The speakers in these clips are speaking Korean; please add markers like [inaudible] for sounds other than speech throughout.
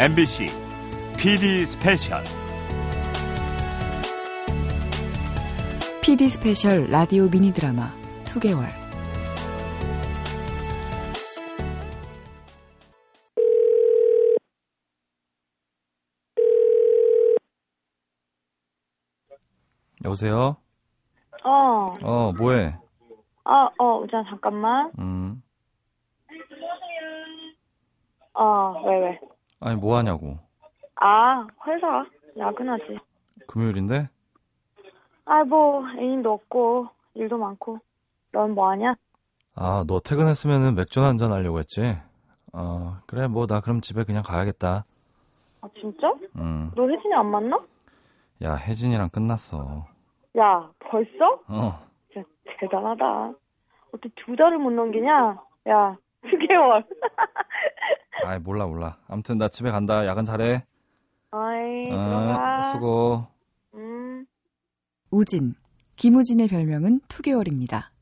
MBC PD 스페셜 PD 스페셜 라디오 미니 드라마 2개월 여보세요? 어, 어, 뭐해? 아, 어, 우진아, 잠깐만. 음. 어, 왜, 왜? 아니, 뭐 하냐고. 아, 회사. 야근하지. 금요일인데? 아, 뭐, 애인도 없고, 일도 많고. 넌 뭐 하냐? 아, 너 퇴근했으면은 맥주 한 잔 하려고 했지? 어, 그래, 뭐, 나 그럼 집에 그냥 가야겠다. 아, 진짜? 음. 너 혜진이 안 만나? 야, 혜진이랑 끝났어. 야, 벌써? 어. 진짜 대단하다. 어떻게 두 달을 못 넘기냐? 야, [laughs] 2개월. 아이, 몰라, 몰라. 아무튼 나 집에 간다. 야근 잘해. 아이, 어, 들어가. 수고. 음. 우진, 김우진의 별명은 2개월입니다.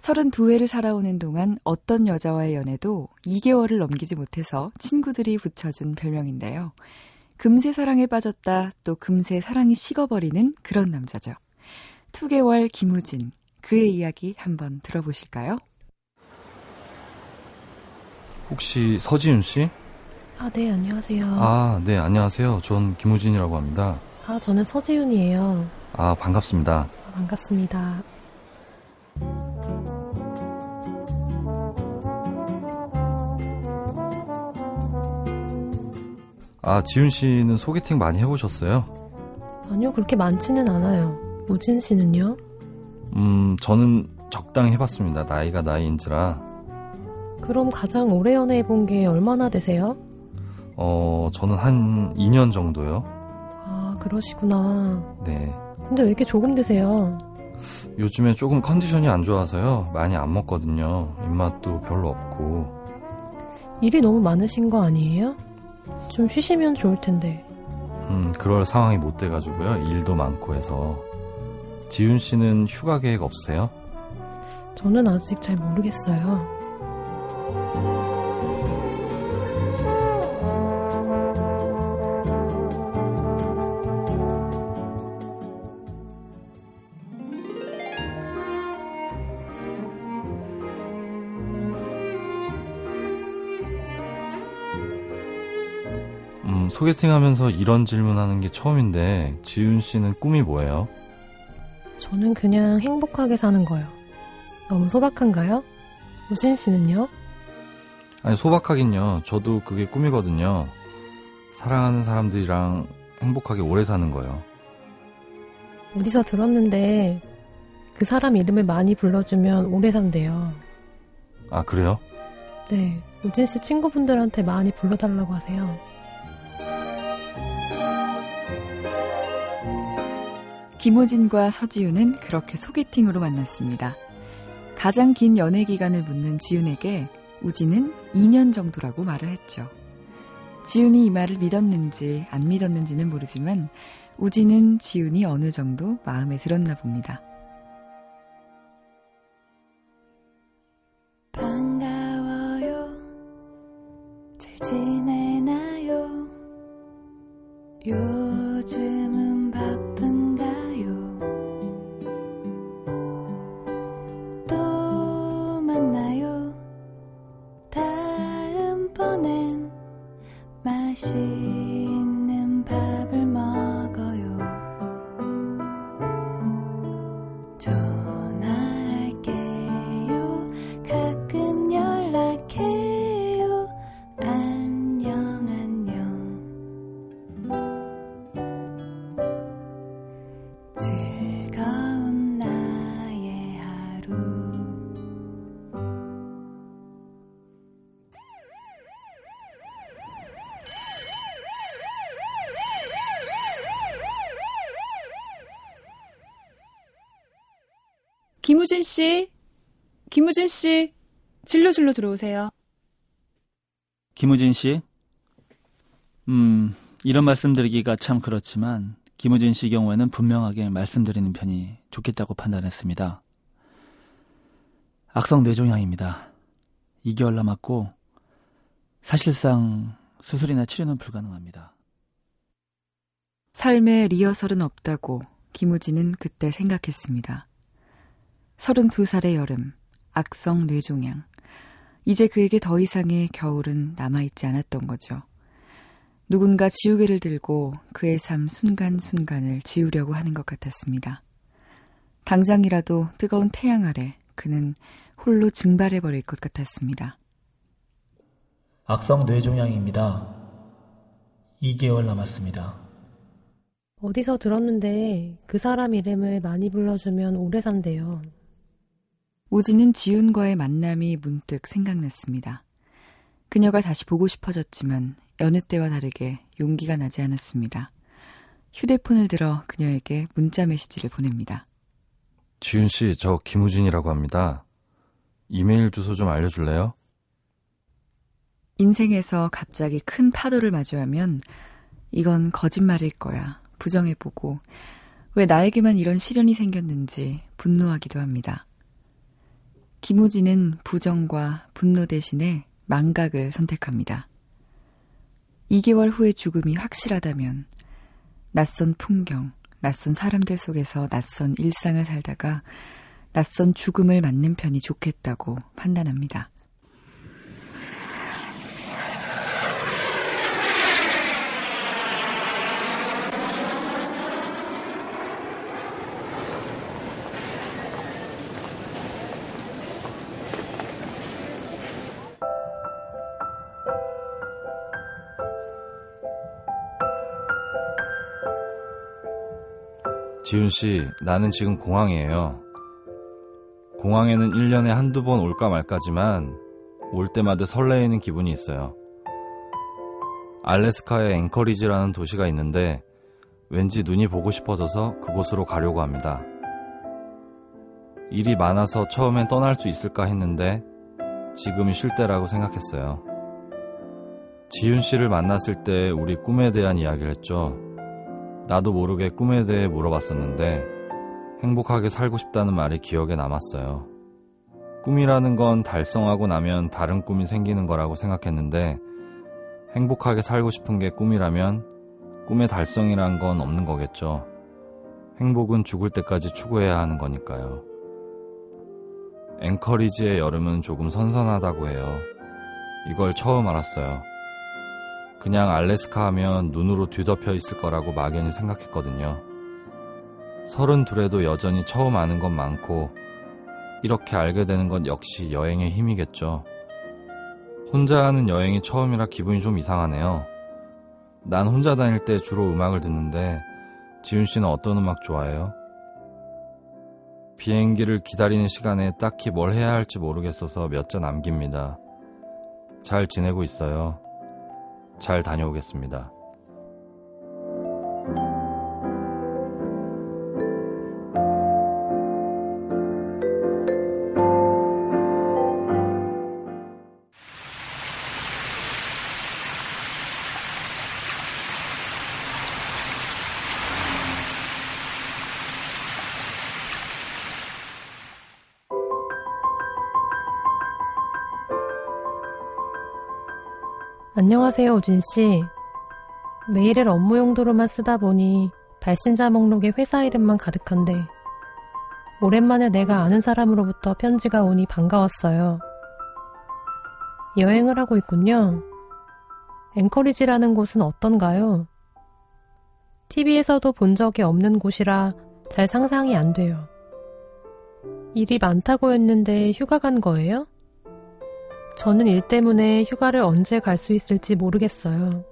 32회를 살아오는 동안 어떤 여자와의 연애도 2개월을 넘기지 못해서 친구들이 붙여준 별명인데요. 금세 사랑에 빠졌다 또 금세 사랑이 식어버리는 그런 남자죠. 2개월 김우진, 그의 이야기 한번 들어보실까요? 혹시 서지윤 씨? 아, 네, 안녕하세요. 아, 아, 네, 안녕하세요. 전 김우진이라고 합니다. 저는 서지윤이에요. 아, 반갑습니다. 아, 반갑습니다. 아, 지윤 씨는 소개팅 많이 해보셨어요? 아니요, 그렇게 많지는 않아요. 우진 씨는요? 음, 저는 적당히 해봤습니다. 나이가 나이인지라. 그럼 가장 오래 연애해본 게 얼마나 되세요? 어, 저는 한 2년 정도요. 아, 그러시구나. 네. 근데 왜 이렇게 조금 드세요? 요즘에 조금 컨디션이 안 좋아서요. 많이 안 먹거든요. 입맛도 별로 없고. 일이 너무 많으신 거 아니에요? 좀 쉬시면 좋을 텐데. 음, 그럴 상황이 못 돼가지고요. 일도 많고 해서. 지윤 씨는 휴가 계획 없으세요? 저는 아직 잘 모르겠어요. 소개팅 하면서 이런 질문 하는 게 처음인데, 지윤 씨는 꿈이 뭐예요? 저는 그냥 행복하게 사는 거요. 너무 소박한가요? 우진 씨는요? 아니, 소박하긴요. 저도 그게 꿈이거든요. 사랑하는 사람들이랑 행복하게 오래 사는 거요. 어디서 들었는데 그 사람 이름을 많이 불러주면 오래 산대요. 아, 그래요? 네, 우진 씨 친구분들한테 많이 불러달라고 하세요. 김우진과 서지윤은 그렇게 소개팅으로 만났습니다. 가장 긴 연애 기간을 묻는 지윤에게 우진은 2년 정도라고 말을 했죠. 지윤이 이 말을 믿었는지 안 믿었는지는 모르지만 우진은 지윤이 어느 정도 마음에 들었나 봅니다. 김우진 씨, 김우진 씨, 진로 진로 들어오세요. 김우진 씨? 음, 이런 말씀드리기가 참 그렇지만, 김우진 씨 경우에는 분명하게 말씀드리는 편이 좋겠다고 판단했습니다. 악성 뇌종양입니다. 2개월 남았고, 사실상 수술이나 치료는 불가능합니다. 삶에 리허설은 없다고 김우진은 그때 생각했습니다. 32살의 여름, 악성 뇌종양. 이제 그에게 더 이상의 겨울은 남아있지 않았던 거죠. 누군가 지우개를 들고 그의 삶 순간순간을 지우려고 하는 것 같았습니다. 당장이라도 뜨거운 태양 아래 그는 홀로 증발해버릴 것 같았습니다. 악성 뇌종양입니다. 2개월 남았습니다. 어디서 들었는데 그 사람 이름을 많이 불러주면 오래 산대요. 우진은 지훈과의 만남이 문득 생각났습니다. 그녀가 다시 보고 싶어졌지만 여느 때와 다르게 용기가 나지 않았습니다. 휴대폰을 들어 그녀에게 문자 메시지를 보냅니다. 지윤 씨, 저 김우진이라고 합니다. 이메일 주소 좀 알려줄래요? 인생에서 갑자기 큰 파도를 마주하면 이건 거짓말일 거야. 부정해보고 왜 나에게만 이런 시련이 생겼는지 분노하기도 합니다. 김우진은 부정과 분노 대신에 망각을 선택합니다. 2개월 후의 죽음이 확실하다면 낯선 풍경, 낯선 사람들 속에서 낯선 일상을 살다가 낯선 죽음을 맞는 편이 좋겠다고 판단합니다. 지윤 씨, 나는 지금 공항이에요. 공항에는 1년에 한두 번 올까 말까지만 올 때마다 설레이는 기분이 있어요. 알래스카의 앵커리지라는 도시가 있는데 왠지 눈이 보고 싶어져서 그곳으로 가려고 합니다. 일이 많아서 처음엔 떠날 수 있을까 했는데 지금이 쉴 때라고 생각했어요. 지윤 씨를 만났을 때 우리 꿈에 대한 이야기를 했죠. 나도 모르게 꿈에 대해 물어봤었는데 행복하게 살고 싶다는 말이 기억에 남았어요. 꿈이라는 건 달성하고 나면 다른 꿈이 생기는 거라고 생각했는데 행복하게 살고 싶은 게 꿈이라면 꿈의 달성이란 건 없는 거겠죠. 행복은 죽을 때까지 추구해야 하는 거니까요. 앵커리지의 여름은 조금 선선하다고 해요. 이걸 처음 알았어요. 그냥 알래스카 하면 눈으로 뒤덮여 있을 거라고 막연히 생각했거든요. 서른 둘에도 여전히 처음 아는 건 많고 이렇게 알게 되는 건 역시 여행의 힘이겠죠. 혼자 하는 여행이 처음이라 기분이 좀 이상하네요. 난 혼자 다닐 때 주로 음악을 듣는데 지훈 씨는 어떤 음악 좋아해요? 비행기를 기다리는 시간에 딱히 뭘 해야 할지 모르겠어서 몇자 남깁니다. 잘 지내고 있어요. 잘 다녀오겠습니다. 안녕하세요, 우진 씨. 메일을 업무 용도로만 쓰다 보니 발신자 목록에 회사 이름만 가득한데 오랜만에 내가 아는 사람으로부터 편지가 오니 반가웠어요. 여행을 하고 있군요. 앵커리지라는 곳은 어떤가요? TV에서도 본 적이 없는 곳이라 잘 상상이 안 돼요. 일이 많다고 했는데 휴가 간 거예요? 저는 일 때문에 휴가를 언제 갈 수 있을지 모르겠어요.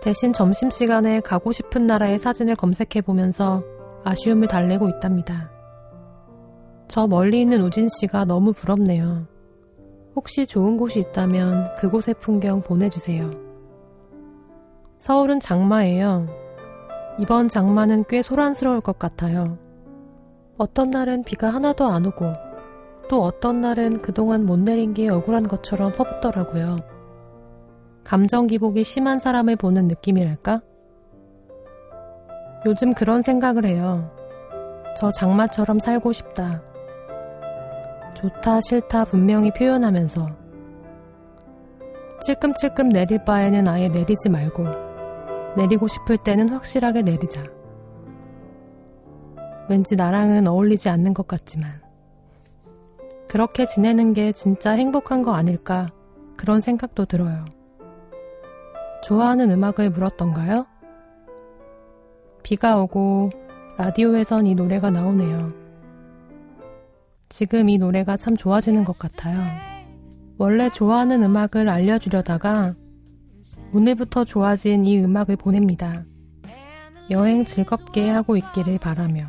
대신 점심시간에 가고 싶은 나라의 사진을 검색해 보면서 아쉬움을 달래고 있답니다. 저 멀리 있는 우진 씨가 너무 부럽네요. 혹시 좋은 곳이 있다면 그곳의 풍경 보내주세요. 서울은 장마예요. 이번 장마는 꽤 소란스러울 것 같아요. 어떤 날은 비가 하나도 안 오고 또 어떤 날은 그동안 못 내린 게 억울한 것처럼 퍼붓더라고요. 감정 기복이 심한 사람을 보는 느낌이랄까? 요즘 그런 생각을 해요. 저 장마처럼 살고 싶다. 좋다, 싫다 분명히 표현하면서. 찔끔찔끔 내릴 바에는 아예 내리지 말고 내리고 싶을 때는 확실하게 내리자. 왠지 나랑은 어울리지 않는 것 같지만 그렇게 지내는 게 진짜 행복한 거 아닐까 그런 생각도 들어요. 좋아하는 음악을 물었던가요? 비가 오고 라디오에선 이 노래가 나오네요. 지금 이 노래가 참 좋아지는 것 같아요. 원래 좋아하는 음악을 알려주려다가 오늘부터 좋아진 이 음악을 보냅니다. 여행 즐겁게 하고 있기를 바라며.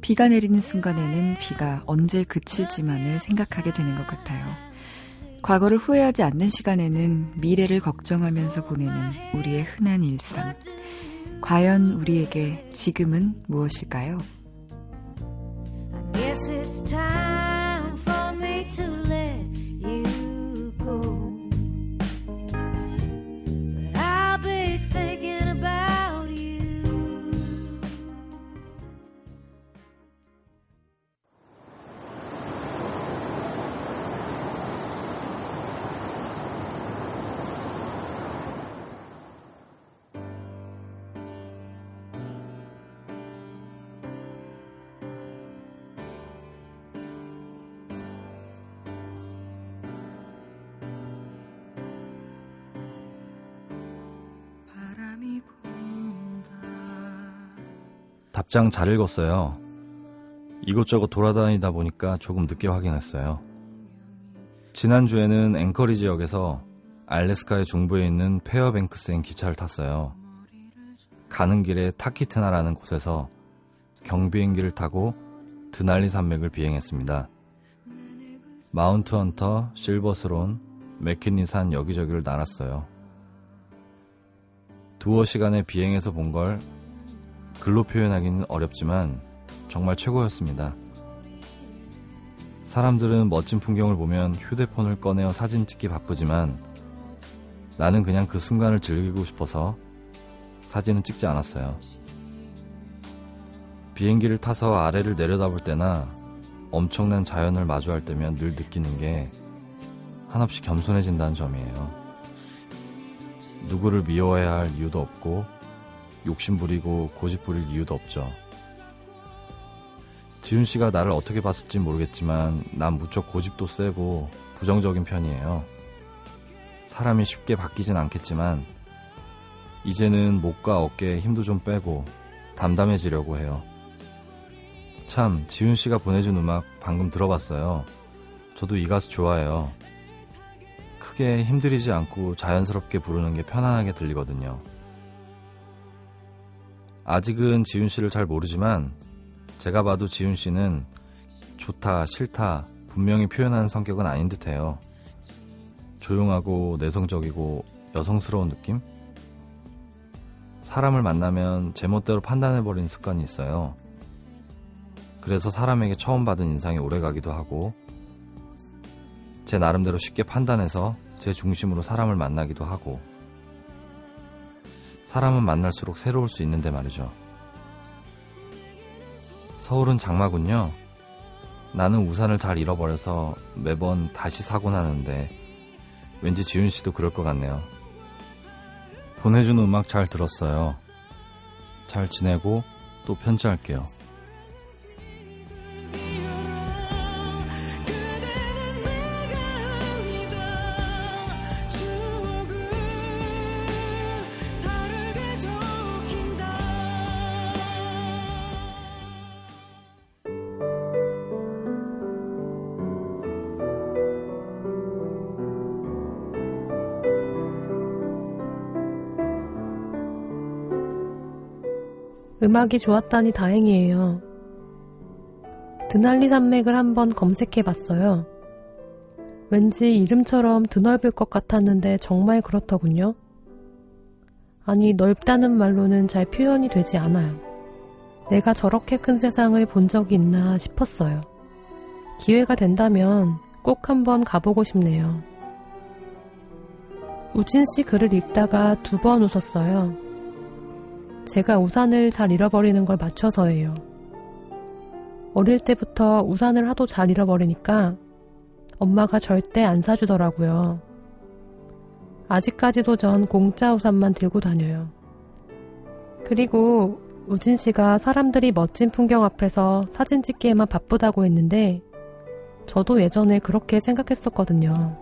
비가 내리는 순간에는 비가 언제 그칠지만을 생각하게 되는 것 같아요. 과거를 후회하지 않는 시간에는 미래를 걱정하면서 보내는 우리의 흔한 일상. 과연 우리에게 지금은 무엇일까요? Guess it's time. 답장 잘 읽었어요. 이곳저곳 돌아다니다 보니까 조금 늦게 확인했어요. 지난주에는 앵커리 지역에서 알래스카의 중부에 있는 페어뱅크스행 기차를 탔어요. 가는 길에 타키트나라는 곳에서 경비행기를 타고 드날리 산맥을 비행했습니다. 마운트 헌터, 실버스론, 맥킨리 산 여기저기를 날았어요. 두어 시간의 비행에서 본 걸 글로 표현하기는 어렵지만 정말 최고였습니다. 사람들은 멋진 풍경을 보면 휴대폰을 꺼내어 사진 찍기 바쁘지만 나는 그냥 그 순간을 즐기고 싶어서 사진은 찍지 않았어요. 비행기를 타서 아래를 내려다볼 때나 엄청난 자연을 마주할 때면 늘 느끼는 게 한없이 겸손해진다는 점이에요. 누구를 미워해야 할 이유도 없고 욕심 부리고 고집 부릴 이유도 없죠. 지훈 씨가 나를 어떻게 봤을지 모르겠지만 난 무척 고집도 세고 부정적인 편이에요. 사람이 쉽게 바뀌진 않겠지만 이제는 목과 어깨에 힘도 좀 빼고 담담해지려고 해요. 참, 지훈 씨가 보내준 음악 방금 들어봤어요. 저도 이 가수 좋아해요. 크게 힘들이지 않고 자연스럽게 부르는 게 편안하게 들리거든요. 아직은 지훈 씨를 잘 모르지만 제가 봐도 지훈 씨는 좋다, 싫다 분명히 표현하는 성격은 아닌 듯해요. 조용하고 내성적이고 여성스러운 느낌? 사람을 만나면 제멋대로 판단해버리는 습관이 있어요. 그래서 사람에게 처음 받은 인상이 오래 가기도 하고, 제 나름대로 쉽게 판단해서 제 중심으로 사람을 만나기도 하고, 사람은 만날수록 새로울 수 있는데 말이죠. 서울은 장마군요. 나는 우산을 잘 잃어버려서 매번 다시 사고 나는데 왠지 지윤 씨도 그럴 것 같네요. 보내준 음악 잘 들었어요. 잘 지내고 또 편지할게요. 음악이 좋았다니 다행이에요. 드날리 산맥을 한번 검색해 봤어요. 왠지 이름처럼 드넓을 것 같았는데 정말 그렇더군요. 아니, 넓다는 말로는 잘 표현이 되지 않아요. 내가 저렇게 큰 세상을 본 적이 있나 싶었어요. 기회가 된다면 꼭 한번 가보고 싶네요. 우진 씨 글을 읽다가 두 번 웃었어요. 제가 우산을 잘 잃어버리는 걸 맞춰서예요. 어릴 때부터 우산을 하도 잘 잃어버리니까 엄마가 절대 안 사주더라고요. 아직까지도 전 공짜 우산만 들고 다녀요. 그리고 우진 씨가 사람들이 멋진 풍경 앞에서 사진 찍기에만 바쁘다고 했는데 저도 예전에 그렇게 생각했었거든요.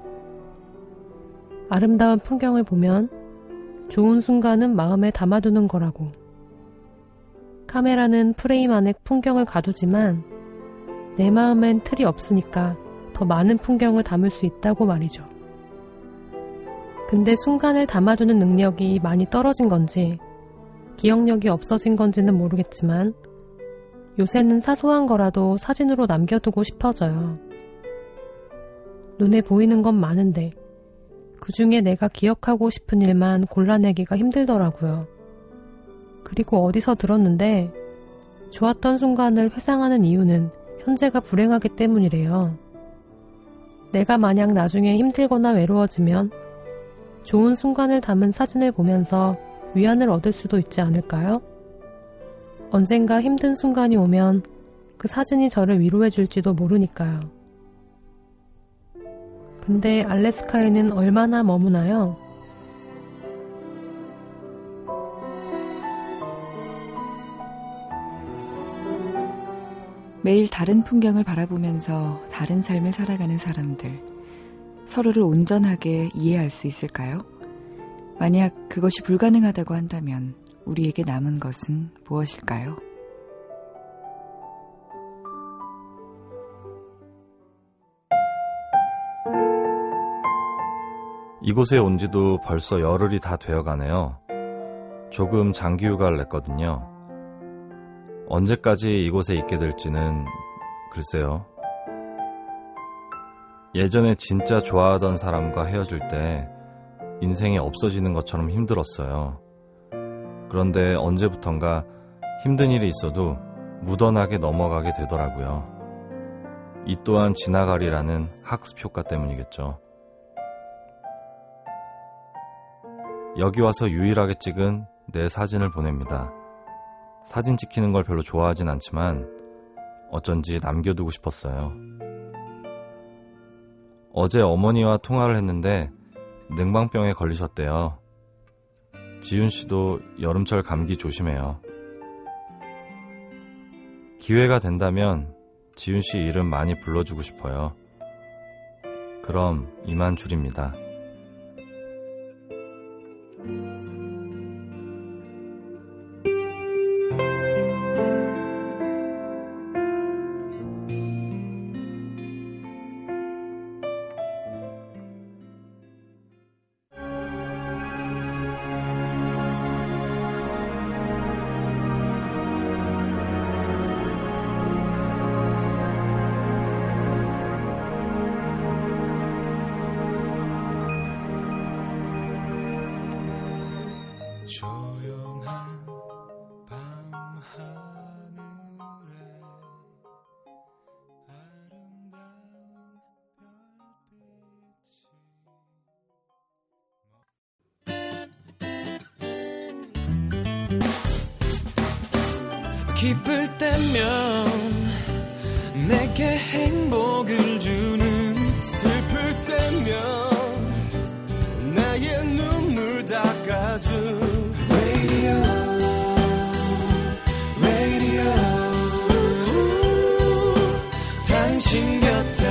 아름다운 풍경을 보면 좋은 순간은 마음에 담아두는 거라고. 카메라는 프레임 안에 풍경을 가두지만 내 마음엔 틀이 없으니까 더 많은 풍경을 담을 수 있다고 말이죠. 근데 순간을 담아두는 능력이 많이 떨어진 건지 기억력이 없어진 건지는 모르겠지만 요새는 사소한 거라도 사진으로 남겨두고 싶어져요. 눈에 보이는 건 많은데 그 중에 내가 기억하고 싶은 일만 골라내기가 힘들더라고요. 그리고 어디서 들었는데 좋았던 순간을 회상하는 이유는 현재가 불행하기 때문이래요. 내가 만약 나중에 힘들거나 외로워지면 좋은 순간을 담은 사진을 보면서 위안을 얻을 수도 있지 않을까요? 언젠가 힘든 순간이 오면 그 사진이 저를 위로해 줄지도 모르니까요. 근데 알래스카에는 얼마나 머무나요? 매일 다른 풍경을 바라보면서 다른 삶을 살아가는 사람들. 서로를 온전하게 이해할 수 있을까요? 만약 그것이 불가능하다고 한다면 우리에게 남은 것은 무엇일까요? 이곳에 온 지도 벌써 열흘이 다 되어 가네요. 조금 장기 휴가를 냈거든요. 언제까지 이곳에 있게 될지는 글쎄요. 예전에 진짜 좋아하던 사람과 헤어질 때 인생이 없어지는 것처럼 힘들었어요. 그런데 언제부턴가 힘든 일이 있어도 무던하게 넘어가게 되더라고요. 이 또한 지나가리라는 학습 효과 때문이겠죠. 여기 와서 유일하게 찍은 내 사진을 보냅니다. 사진 찍히는 걸 별로 좋아하진 않지만 어쩐지 남겨두고 싶었어요. 어제 어머니와 통화를 했는데 냉방병에 걸리셨대요. 지윤 씨도 여름철 감기 조심해요. 기회가 된다면 지윤 씨 이름 많이 불러주고 싶어요. 그럼 이만 줄입니다. 조용한 밤 하늘에 아름다운 별빛이 기쁠 때면 내게 행 당신 곁에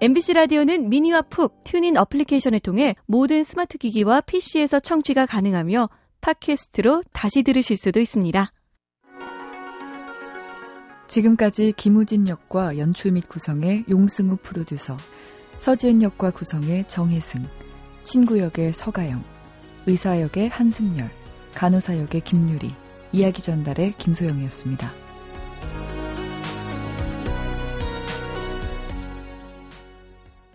MBC 라디오는 미니와 pooq, TuneIn 어플리케이션을 통해 모든 스마트 기기와 PC에서 청취가 가능하며 팟캐스트로 다시 들으실 수도 있습니다. 지금까지 김우진 역과 연출 및 구성의 용승우 프로듀서, 서지은 역과 구성의 정혜승, 친구 역의 서가영, 의사 역의 한승열, 간호사 역의 김유리, 이야기 전달의 김소영이었습니다.